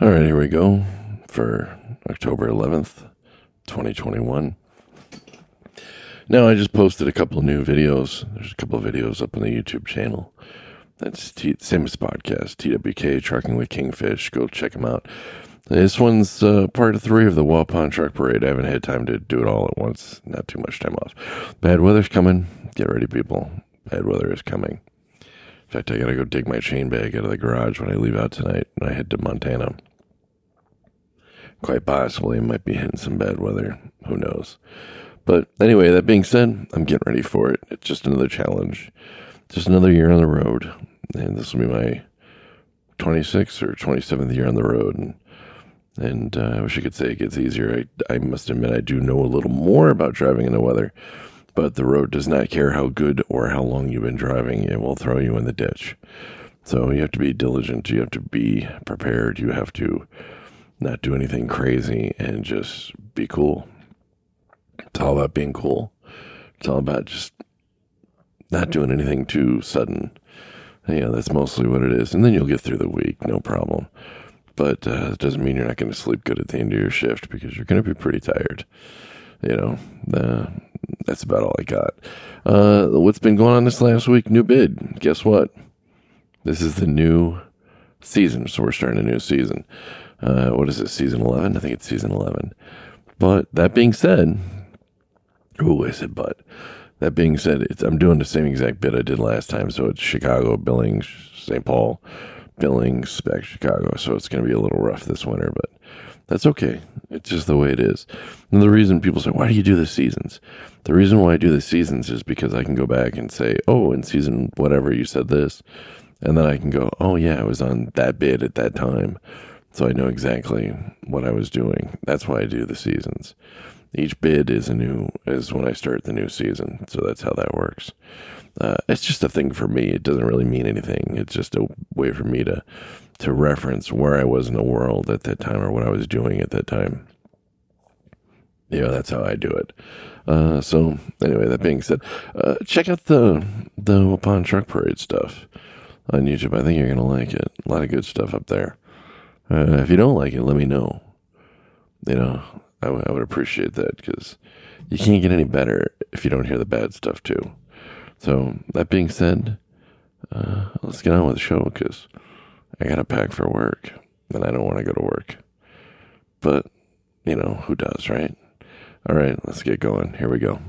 All right, here we go for October 11th, 2021. Now, I just posted a couple of new videos. There's a couple of videos up on the YouTube channel. That's T- same as podcast, TWK, Trucking with Kingfish. Go check them out. This one's uh, part three of the Waupun Truck Parade. I haven't had time to do it all at once. Not too much time off. Bad weather's coming. Get ready, people. Bad weather is coming. In fact, I gotta go dig my chain bag out of the garage when I leave out tonight and I head to Montana. Quite possibly, might be hitting some bad weather. Who knows? But anyway, that being said, I'm getting ready for it. It's just another challenge, just another year on the road, and this will be my 26th or 27th year on the road. And and uh, I wish I could say it gets easier. I I must admit I do know a little more about driving in the weather but the road does not care how good or how long you've been driving, it will throw you in the ditch. So you have to be diligent, you have to be prepared, you have to not do anything crazy and just be cool. It's all about being cool. It's all about just not doing anything too sudden. Yeah, that's mostly what it is. And then you'll get through the week, no problem. But uh, it doesn't mean you're not going to sleep good at the end of your shift because you're going to be pretty tired. You know, uh, that's about all I got. Uh, what's been going on this last week? New bid. Guess what? This is the new season, so we're starting a new season. Uh, what is it? Season eleven? I think it's season eleven. But that being said, oh, I said but. That being said, I'm doing the same exact bid I did last time. So it's Chicago, Billings, St. Paul, Billings, Spec, Chicago. So it's going to be a little rough this winter, but that's okay. It's just the way it is. And the reason people say, why do you do the seasons? The reason why I do the seasons is because I can go back and say, oh, in season whatever you said this. And then I can go, oh, yeah, I was on that bid at that time. So I know exactly what I was doing. That's why I do the seasons. Each bid is a new, is when I start the new season. So that's how that works. Uh, it's just a thing for me. It doesn't really mean anything. It's just a way for me to to reference where I was in the world at that time or what I was doing at that time. Yeah, that's how I do it. Uh, so anyway, that being said, uh, check out the the Waupun Truck Parade stuff on YouTube. I think you're gonna like it. A lot of good stuff up there. Uh, if you don't like it, let me know. You know, I, w- I would appreciate that because you can't get any better if you don't hear the bad stuff too. So that being said, uh, let's get on with the show because I got to pack for work and I don't want to go to work. But, you know, who does, right? All right, let's get going. Here we go.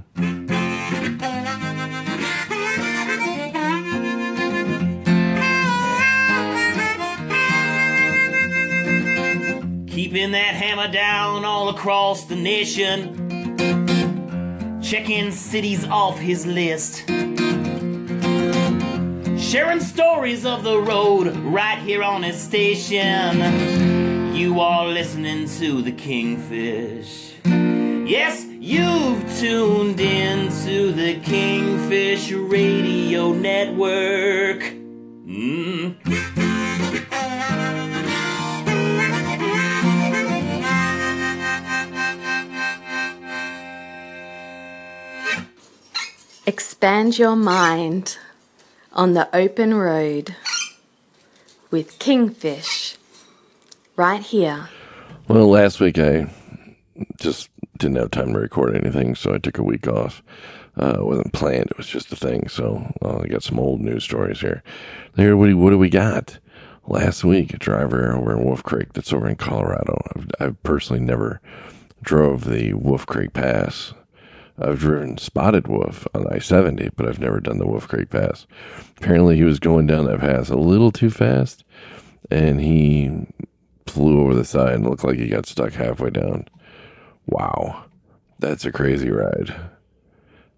Keeping that hammer down all across the nation. Checking cities off his list sharing stories of the road right here on his station. You are listening to the Kingfish. Yes, you've tuned in to the Kingfish Radio Network. Mm. Expand your mind on the open road with Kingfish right here. Well, last week I just didn't have time to record anything, so I took a week off. Uh, it wasn't planned; it was just a thing. So well, I got some old news stories here. Here, what do, what do we got? Last week, a driver over in Wolf Creek, that's over in Colorado. I've, I've personally never drove the Wolf Creek Pass I've driven spotted wolf on I 70, but I've never done the Wolf Creek Pass. Apparently, he was going down that pass a little too fast, and he flew over the side and looked like he got stuck halfway down. Wow, that's a crazy ride.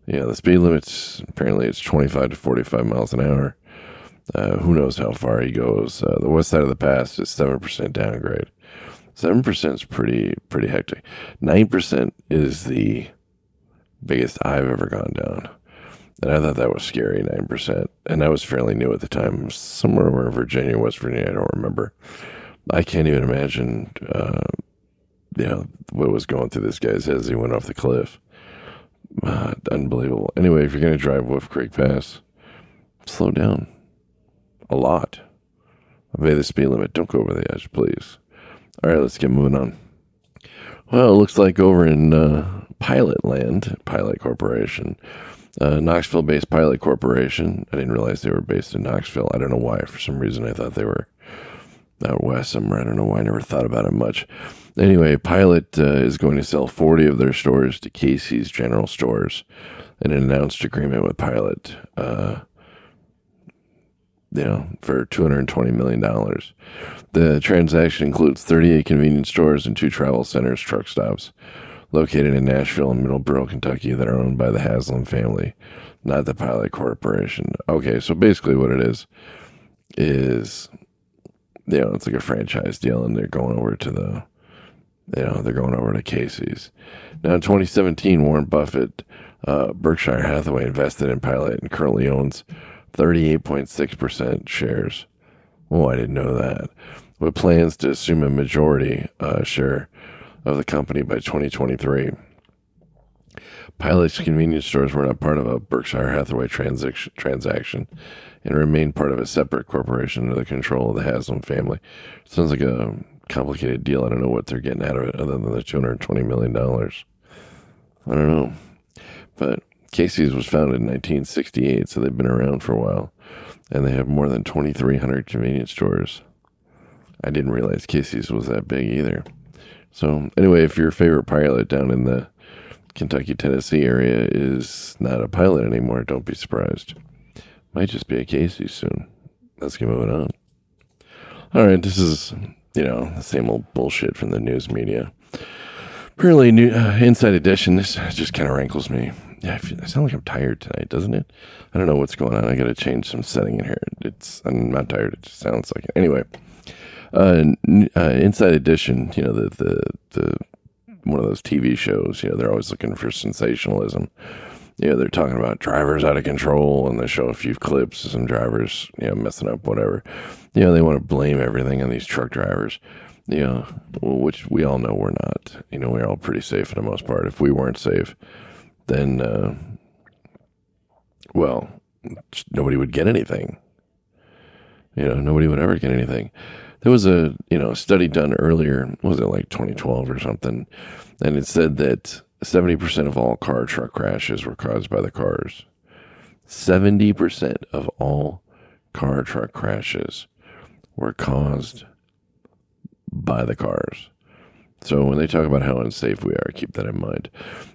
Yeah, the speed limit's apparently it's 25 to 45 miles an hour. Uh, who knows how far he goes? Uh, the west side of the pass is seven percent downgrade. Seven percent is pretty pretty hectic. Nine percent is the biggest I've ever gone down. And I thought that was scary, 9%. And I was fairly new at the time, somewhere over Virginia, West Virginia, I don't remember. I can't even imagine, uh, you know, what was going through this guy's head as he went off the cliff. Uh, unbelievable. Anyway, if you're going to drive Wolf Creek Pass, slow down a lot. Obey the speed limit. Don't go over the edge, please. All right, let's get moving on. Well, it looks like over in uh, Pilot Land, Pilot Corporation, uh, Knoxville based Pilot Corporation. I didn't realize they were based in Knoxville. I don't know why. For some reason, I thought they were out west somewhere. I don't know why. I never thought about it much. Anyway, Pilot uh, is going to sell 40 of their stores to Casey's General Stores in an announced agreement with Pilot. Uh, you know, for $220 million. The transaction includes 38 convenience stores and two travel centers, truck stops, located in Nashville and Middleborough, Kentucky, that are owned by the Haslam family, not the Pilot Corporation. Okay, so basically what it is, is, you know, it's like a franchise deal, and they're going over to the, you know, they're going over to Casey's. Now, in 2017, Warren Buffett, uh, Berkshire Hathaway invested in Pilot and currently owns 38.6% shares. Oh, I didn't know that. With plans to assume a majority uh, share of the company by 2023. Pilot's convenience stores were not part of a Berkshire Hathaway transaction, transaction and remained part of a separate corporation under the control of the Haslam family. Sounds like a complicated deal. I don't know what they're getting out of it other than the $220 million. I don't know. But Casey's was founded in 1968, so they've been around for a while. And they have more than 2,300 convenience stores. I didn't realize Casey's was that big either. So, anyway, if your favorite pilot down in the Kentucky, Tennessee area is not a pilot anymore, don't be surprised. Might just be a Casey soon. Let's get moving on. All right, this is, you know, the same old bullshit from the news media. Apparently, new, uh, Inside Edition, this just kind of rankles me. Yeah, I, feel, I sound like I'm tired tonight, doesn't it? I don't know what's going on. I got to change some setting in here. It's I'm not tired. It just sounds like it. Anyway, uh, uh, Inside Edition, you know the the the one of those TV shows. You know they're always looking for sensationalism. You know they're talking about drivers out of control, and they show a few clips of some drivers, you know, messing up, whatever. You know they want to blame everything on these truck drivers. You know, which we all know we're not. You know, we're all pretty safe for the most part. If we weren't safe, then, uh, well, nobody would get anything. You know, nobody would ever get anything. There was a, you know, study done earlier, was it like 2012 or something? And it said that 70% of all car truck crashes were caused by the cars. 70% of all car truck crashes were caused by the cars. So when they talk about how unsafe we are, keep that in mind.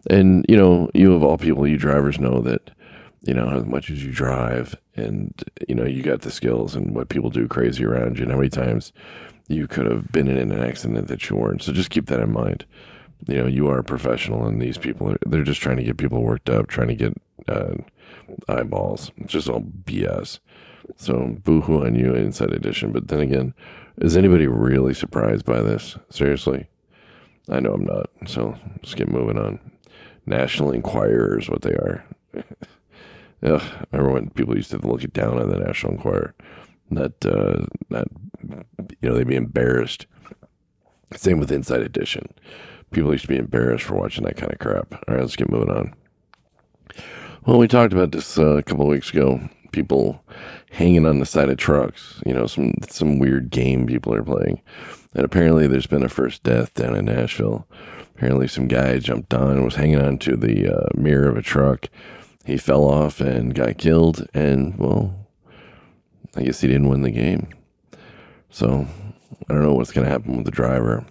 And you know, you of all people, you drivers know that you know as much as you drive, and you know you got the skills and what people do crazy around you, and how many times you could have been in an accident that you weren't. So just keep that in mind. You know, you are a professional, and these people they're just trying to get people worked up, trying to get uh, eyeballs. It's just all BS. So boohoo on you, Inside Edition. But then again, is anybody really surprised by this? Seriously? I know I'm not. So let's get moving on. National Enquirer is what they are. Ugh, I remember when people used to look it down on the National Enquirer? that uh, not, you know, they'd be embarrassed. Same with Inside Edition. People used to be embarrassed for watching that kind of crap. All right, let's get moving on. Well, we talked about this uh, a couple of weeks ago. People hanging on the side of trucks. You know, some some weird game people are playing. And apparently, there's been a first death down in Nashville. Apparently, some guy jumped on and was hanging on to the uh, mirror of a truck. He fell off and got killed. And, well, I guess he didn't win the game. So, I don't know what's going to happen with the driver.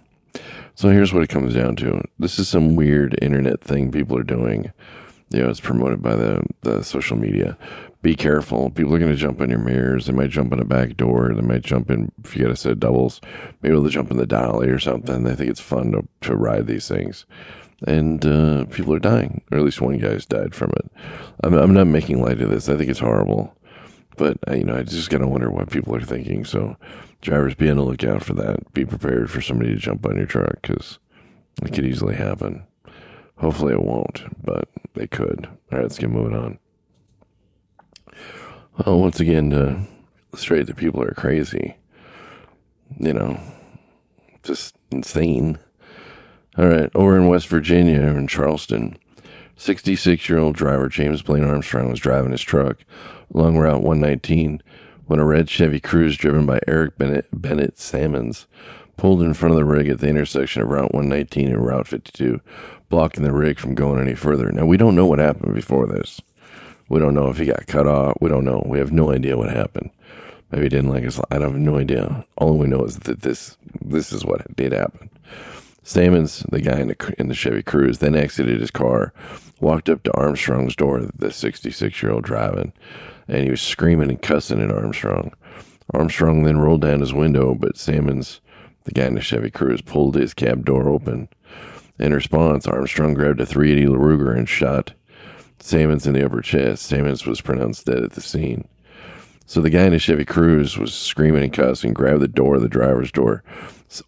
So, here's what it comes down to this is some weird internet thing people are doing. You know, it's promoted by the, the social media be careful. People are going to jump in your mirrors. They might jump in a back door. They might jump in, if you got a set of doubles, maybe they'll jump in the dolly or something. They think it's fun to, to ride these things. And uh, people are dying, or at least one guy's died from it. I'm, I'm not making light of this. I think it's horrible. But, uh, you know, I just got to wonder what people are thinking. So, drivers, be on the lookout for that. Be prepared for somebody to jump on your truck because it could easily happen. Hopefully, it won't, but they could. All right, let's get moving on. Well, once again, to illustrate that people are crazy, you know, just insane. All right, over in West Virginia, in Charleston, 66 year old driver James Blaine Armstrong was driving his truck along Route 119 when a red Chevy Cruze driven by Eric Bennett, Bennett Sammons pulled in front of the rig at the intersection of Route 119 and Route 52, blocking the rig from going any further. Now, we don't know what happened before this. We don't know if he got cut off. We don't know. We have no idea what happened. Maybe he didn't like us. I have no idea. All we know is that this this is what did happen. Sammons, the guy in the, in the Chevy Cruze, then exited his car, walked up to Armstrong's door, the 66 year old driving, and he was screaming and cussing at Armstrong. Armstrong then rolled down his window, but Sammons, the guy in the Chevy Cruze, pulled his cab door open. In response, Armstrong grabbed a 380 Ruger and shot Sammons in the upper chest. Sammons was pronounced dead at the scene. So the guy in the Chevy Cruze was screaming and cussing, grabbed the door, the driver's door,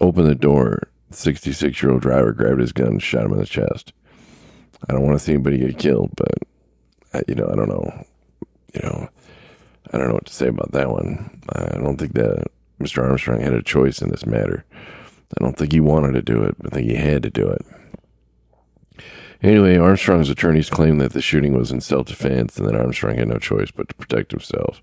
opened the door, 66 year old driver grabbed his gun and shot him in the chest. I don't want to see anybody get killed, but, I, you know, I don't know. You know, I don't know what to say about that one. I don't think that Mr. Armstrong had a choice in this matter. I don't think he wanted to do it, I think he had to do it. Anyway, Armstrong's attorneys claimed that the shooting was in self defense and that Armstrong had no choice but to protect himself.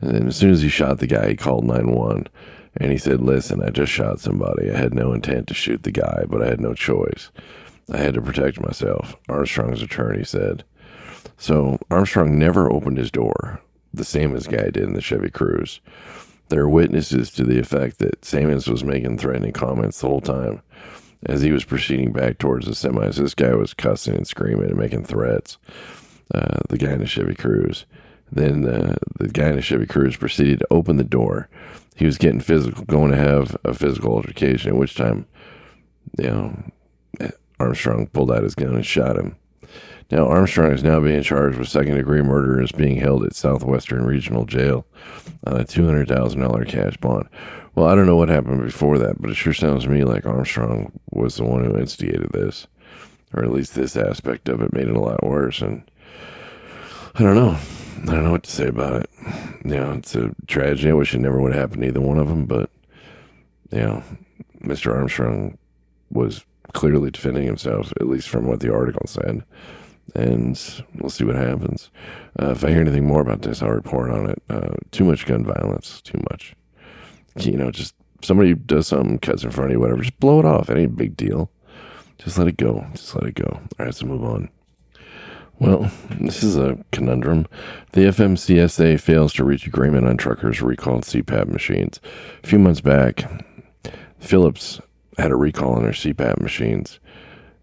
And then as soon as he shot the guy, he called 911 and he said, Listen, I just shot somebody. I had no intent to shoot the guy, but I had no choice. I had to protect myself, Armstrong's attorney said. So Armstrong never opened his door, the same as Guy did in the Chevy Cruze. There are witnesses to the effect that Sammons was making threatening comments the whole time as he was proceeding back towards the semis. This guy was cussing and screaming and making threats. Uh, the guy in the Chevy Cruze. Then uh, the guy in the Chevy Cruze proceeded to open the door he was getting physical, going to have a physical altercation, at which time, you know, Armstrong pulled out his gun and shot him. Now, Armstrong is now being charged with second degree murder and is being held at Southwestern Regional Jail on a $200,000 cash bond. Well, I don't know what happened before that, but it sure sounds to me like Armstrong was the one who instigated this, or at least this aspect of it made it a lot worse. And I don't know. I don't know what to say about it. You know, it's a tragedy. I wish it never would have happened to either one of them, but, you know, Mr. Armstrong was clearly defending himself, at least from what the article said. And we'll see what happens. Uh, if I hear anything more about this, I'll report on it. Uh, too much gun violence, too much. You know, just somebody does something, cuts in front of you, whatever, just blow it off. It ain't a big deal. Just let it go. Just let it go. All right, let's move on. Well, this is a conundrum. The FMCSA fails to reach agreement on truckers' recalled CPAP machines. A few months back, Philips had a recall on their CPAP machines.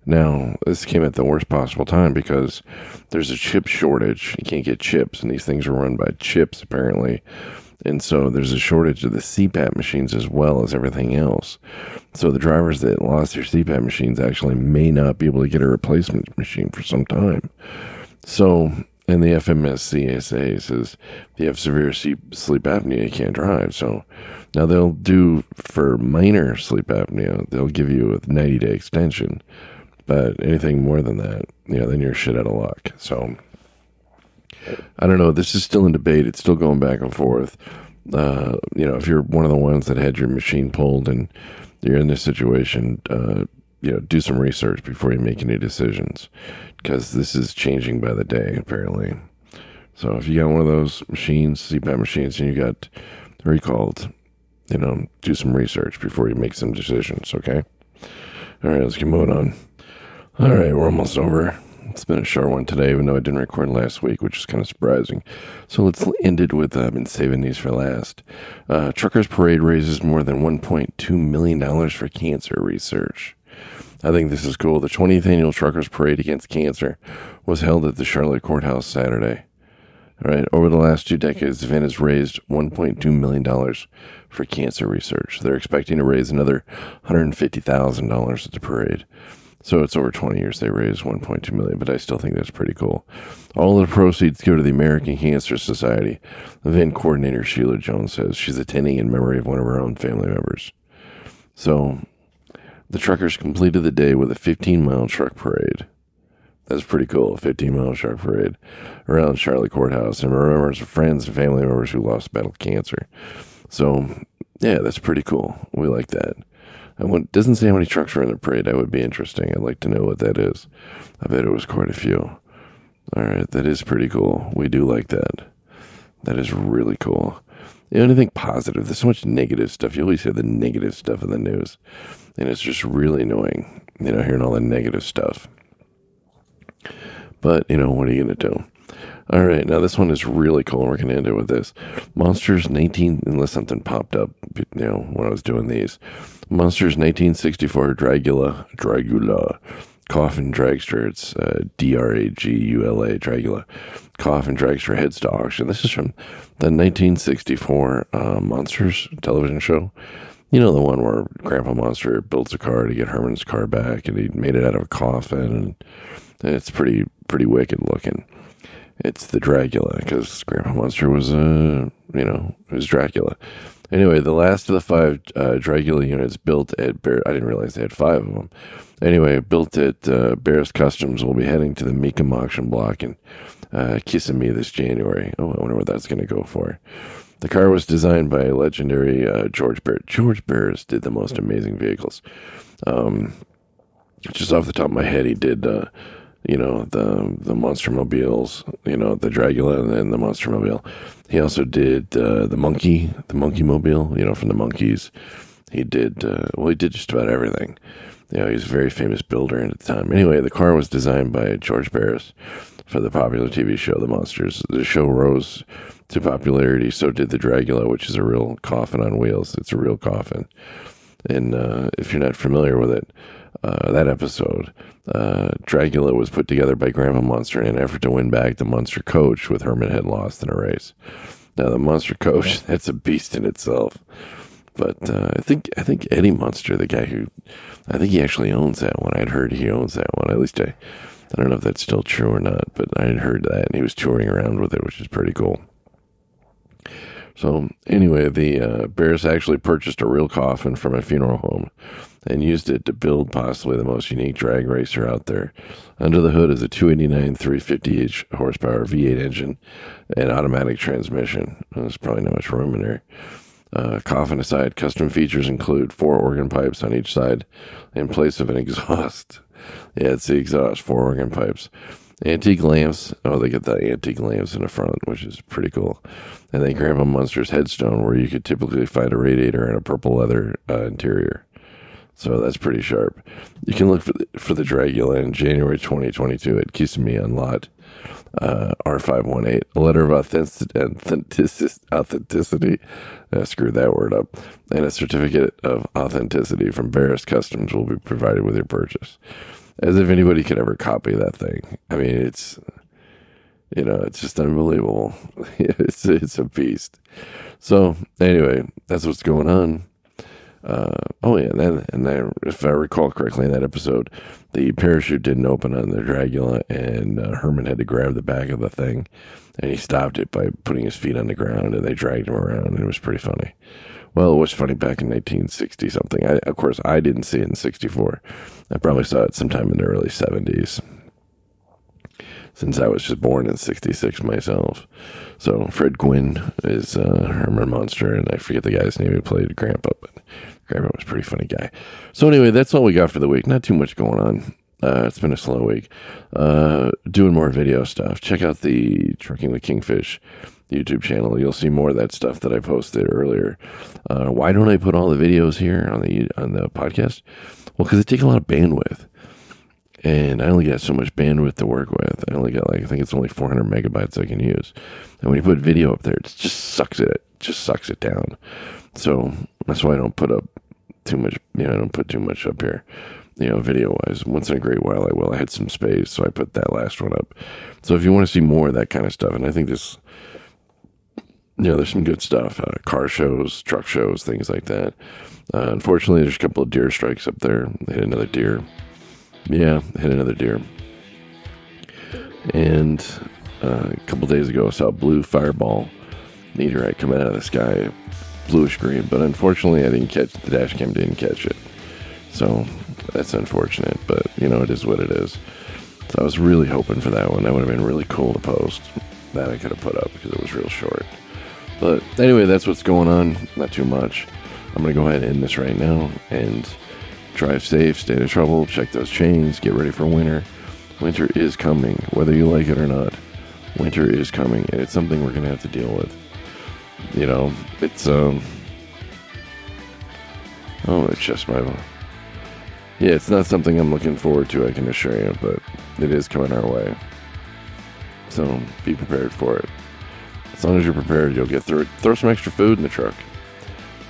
Now, this came at the worst possible time because there's a chip shortage. You can't get chips, and these things are run by chips, apparently. And so there's a shortage of the CPAP machines as well as everything else. So the drivers that lost their CPAP machines actually may not be able to get a replacement machine for some time. So, and the FMCSA says if you have severe sleep apnea, you can't drive. So now they'll do for minor sleep apnea, they'll give you a 90 day extension. But anything more than that, you know, then you're shit out of luck. So I don't know. This is still in debate. It's still going back and forth. Uh, you know, if you're one of the ones that had your machine pulled and you're in this situation, uh, you know, do some research before you make any decisions because this is changing by the day, apparently. So if you got one of those machines, CPAP machines, and you got recalled, you know, do some research before you make some decisions, okay? All right, let's get moving on. All right, we're almost over. It's been a short one today, even though I didn't record last week, which is kind of surprising. So let's end it with uh, I've been saving these for last. Uh, Truckers Parade raises more than $1.2 million for cancer research. I think this is cool. The 20th annual Truckers Parade Against Cancer was held at the Charlotte Courthouse Saturday. All right, over the last two decades, the event has raised $1.2 million for cancer research. They're expecting to raise another $150,000 at the parade. So it's over 20 years they raised 1.2 million, but I still think that's pretty cool. All the proceeds go to the American Cancer Society. Event coordinator Sheila Jones says she's attending in memory of one of her own family members. So the truckers completed the day with a 15 mile truck parade. That's pretty cool. A 15 mile truck parade around Charlotte Courthouse and remembers of friends and family members who lost battle cancer. So, yeah, that's pretty cool. We like that. It doesn't say how many trucks are in the parade. That would be interesting. I'd like to know what that is. I bet it was quite a few. All right, that is pretty cool. We do like that. That is really cool. you know, anything positive. There's so much negative stuff. You always hear the negative stuff in the news, and it's just really annoying. You know, hearing all the negative stuff. But you know, what are you gonna do? All right, now this one is really cool. We're going to end it with this. Munsters 19, unless something popped up, you know, when I was doing these. Munsters 1964 Dragula, Dragula, Coffin Dragster. It's uh, D R A G U L A, Dragula. Coffin Dragster heads to auction. This is from the 1964 uh, Munsters television show. You know, the one where Grandpa Munster builds a car to get Herman's car back, and he made it out of a coffin, and, it's pretty, pretty wicked looking it's the Dragula because Grandpa Munster was a uh, you know it was Dracula. Anyway, the last of the five uh, Dragula units built at Bear. I didn't realize they had five of them. Anyway, built at uh, Barris Customs will be heading to the Mecum auction block in uh, Kissimmee this January. Oh, I wonder what that's going to go for. The car was designed by legendary uh, George Barris. George Barris did the most amazing vehicles. Um, just off the top of my head, he did uh, you know the the monster mobiles you know the dragula and the monster mobile. He also did uh, the monkey the monkey mobile you know from the Monkees. he did uh, well he did just about everything. You know he's a very famous builder at the time. Anyway the car was designed by george barris for the popular tv show the Munsters. The show rose to popularity. So did the dragula which is a real coffin on wheels. It's a real coffin. And uh, if you're not familiar with it uh, that episode, uh, Dragula was put together by Grandpa Munster in an effort to win back the Monster coach with Herman had lost in a race. Now the Monster coach, that's a beast in itself. But uh, I think I think Eddie Munster, the guy who, I think he actually owns that one. I'd heard he owns that one. At least I, I don't know if that's still true or not, but I had heard that, and he was touring around with it, which is pretty cool. So anyway, the uh, Barris actually purchased a real coffin from a funeral home and used it to build possibly the most unique drag racer out there. Under the hood is a 289 350h horsepower V8 engine and automatic transmission. There's probably not much room in there. Uh, coffin aside, custom features include four organ pipes on each side in place of an exhaust. yeah, it's the exhaust, four organ pipes. Antique lamps. Oh, they get the antique lamps in the front, which is pretty cool. And then Grandpa Munster's headstone, where you could typically find a radiator and a purple leather uh, interior. So that's pretty sharp. You can look for the, for the Dragula in January 2022 at Kissimmee on lot uh, R518. A letter of authentic, authenticity, authenticity uh, screw that word up, and a certificate of authenticity from Barris Customs will be provided with your purchase. As if anybody could ever copy that thing. I mean, it's you know, it's just unbelievable. it's it's a beast. So anyway, that's what's going on. Uh, oh yeah, and then and then if I recall correctly in that episode, the parachute didn't open on the Dragula, and uh, Herman had to grab the back of the thing, and he stopped it by putting his feet on the ground, and they dragged him around, and it was pretty funny. Well, it was funny back in 1960 something. I, of course, I didn't see it in '64. I probably saw it sometime in the early '70s, since I was just born in '66 myself. So Fred Gwynne is uh, Herman Munster, and I forget the guy's name who played Grandpa, but Grandpa was a pretty funny guy. So anyway, that's all we got for the week. Not too much going on. Uh, it's been a slow week. Uh, doing more video stuff. Check out the Trucking with Kingfish YouTube channel. You'll see more of that stuff that I posted earlier. Uh, why don't I put all the videos here on the on the podcast? Well, because it takes a lot of bandwidth, and I only got so much bandwidth to work with. I only got like I think it's only 400 megabytes I can use, and when you put video up there, it just sucks it, it just sucks it down. So that's why I don't put up too much. You know, I don't put too much up here. You know, video wise. Once in a great while, I will. I had some space, so I put that last one up. So if you want to see more of that kind of stuff, and I think this, you know, there's some good stuff. Uh, car shows, truck shows, things like that. Uh, unfortunately, there's a couple of deer strikes up there. They hit another deer. Yeah, hit another deer. And uh, a couple days ago, I saw a blue fireball meteorite come out of the sky bluish green, but unfortunately, I didn't catch the dash cam didn't catch it. So that's unfortunate, but you know it is what it is. So I was really hoping for that one. That would have been really cool to post. That I could have put up because it was real short. But anyway, that's what's going on. Not too much. I'm gonna go ahead and end this right now and drive safe, stay out of trouble, check those chains, get ready for winter. Winter is coming, whether you like it or not. Winter is coming, and it's something we're gonna have to deal with You know, it's um. Oh, it's just my. Yeah, it's not something I'm looking forward to. I can assure you, but it is coming our way. So be prepared for it. As long as you're prepared, you'll get through it. Throw some extra food in the truck.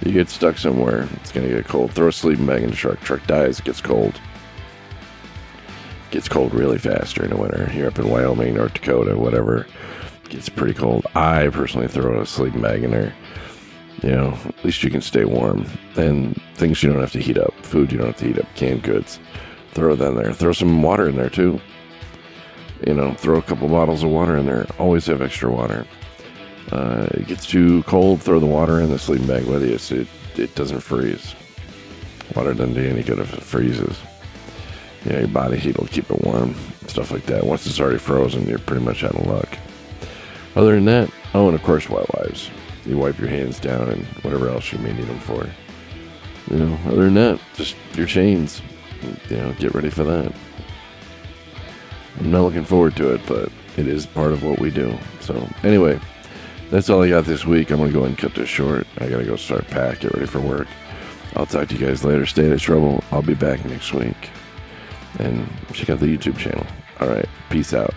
You get stuck somewhere, it's gonna get cold. Throw a sleeping bag in the truck. Truck dies, gets cold. Gets cold really fast during the winter. You're up in Wyoming, North Dakota, whatever. Gets pretty cold. I personally throw a sleeping bag in there. You know, at least you can stay warm. And things you don't have to heat up. Food you don't have to heat up. Canned goods. Throw that in there. Throw some water in there too. You know, throw a couple bottles of water in there. Always have extra water. Uh, it gets too cold, throw the water in the sleeping bag with you so it, it doesn't freeze. Water doesn't do any good if it freezes. You know, your body heat will keep it warm, stuff like that. Once it's already frozen, you're pretty much out of luck. Other than that, oh, and of course, wet wipes. You wipe your hands down and whatever else you may need them for. You know, other than that, just your chains. You know, get ready for that. I'm not looking forward to it, but it is part of what we do. So, anyway, that's all I got this week. I'm going to go and cut this short. I got to go start pack, get ready for work. I'll talk to you guys later. Stay out of trouble. I'll be back next week. And check out the YouTube channel. All right. Peace out.